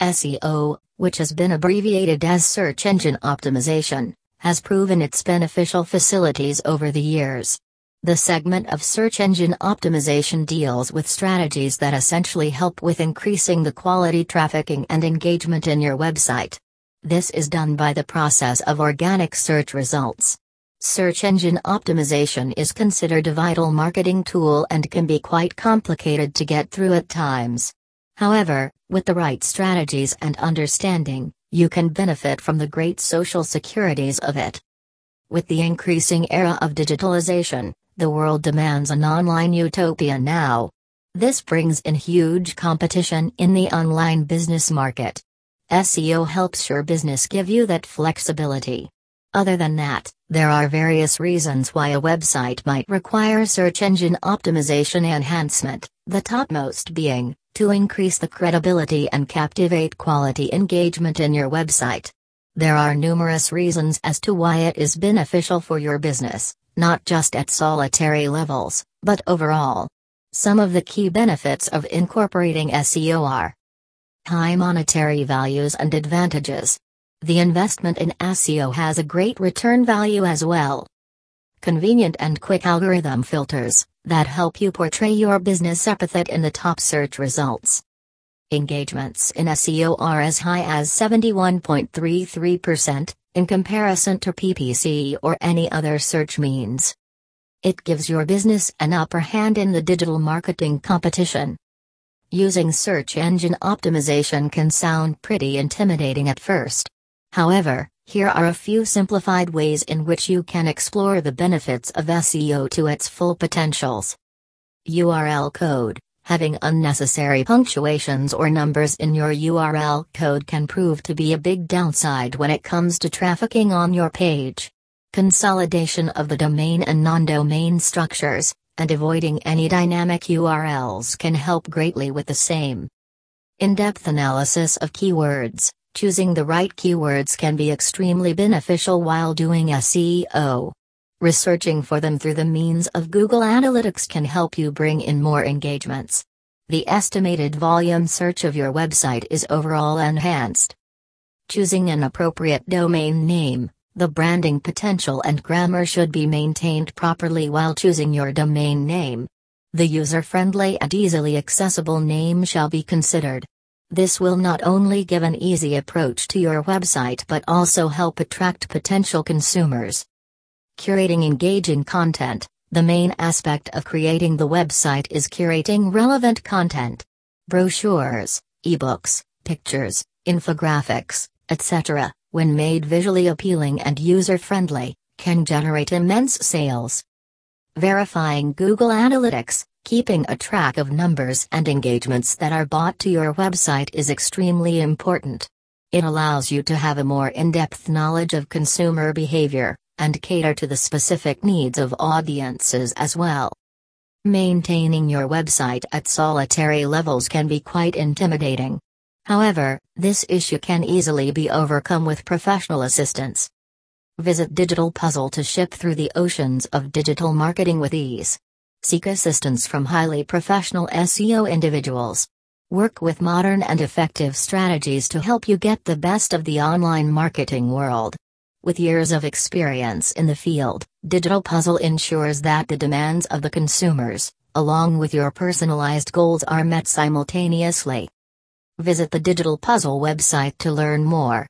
SEO, which has been abbreviated as search engine optimization, has proven its beneficial facilities over the years. The segment of search engine optimization deals with strategies that essentially help with increasing the quality trafficking and engagement in your website. This is done by the process of organic search results. Search engine optimization is considered a vital marketing tool and can be quite complicated to get through at times. However, with the right strategies and understanding, you can benefit from the great social securities of it. With the increasing era of digitalization, the world demands an online utopia now. This brings in huge competition in the online business market. SEO helps your business give you that flexibility. Other than that, there are various reasons why a website might require search engine optimization enhancement, the topmost being to increase the credibility and captivate quality engagement in your website. There are numerous reasons as to why it is beneficial for your business not just at solitary levels, but overall. Some of the key benefits of incorporating SEO are high monetary values and advantages. The investment in SEO has a great return value as well. Convenient and quick algorithm filters that help you portray your business epithet in the top search results. Engagements in SEO are as high as 71.33%, in comparison to PPC or any other search means. It gives your business an upper hand in the digital marketing competition. Using search engine optimization can sound pretty intimidating at first. However, here are a few simplified ways in which you can explore the benefits of SEO to its full potentials. URL code Having unnecessary punctuations or numbers in your URL code can prove to be a big downside when it comes to trafficking on your page. Consolidation of the domain and non domain structures, and avoiding any dynamic URLs can help greatly with the same. In depth analysis of keywords, choosing the right keywords can be extremely beneficial while doing SEO. Researching for them through the means of Google Analytics can help you bring in more engagements. The estimated volume search of your website is overall enhanced. Choosing an appropriate domain name, the branding potential and grammar should be maintained properly while choosing your domain name. The user friendly and easily accessible name shall be considered. This will not only give an easy approach to your website but also help attract potential consumers. Curating engaging content. The main aspect of creating the website is curating relevant content. Brochures, ebooks, pictures, infographics, etc., when made visually appealing and user friendly, can generate immense sales. Verifying Google Analytics, keeping a track of numbers and engagements that are bought to your website is extremely important. It allows you to have a more in depth knowledge of consumer behavior, and cater to the specific needs of audiences as well. Maintaining your website at solitary levels can be quite intimidating. However, this issue can easily be overcome with professional assistance. Visit Digital Puzzle to ship through the oceans of digital marketing with ease. Seek assistance from highly professional SEO individuals. Work with modern and effective strategies to help you get the best of the online marketing world. With years of experience in the field, Digital Puzzle ensures that the demands of the consumers, along with your personalized goals, are met simultaneously. Visit the Digital Puzzle website to learn more.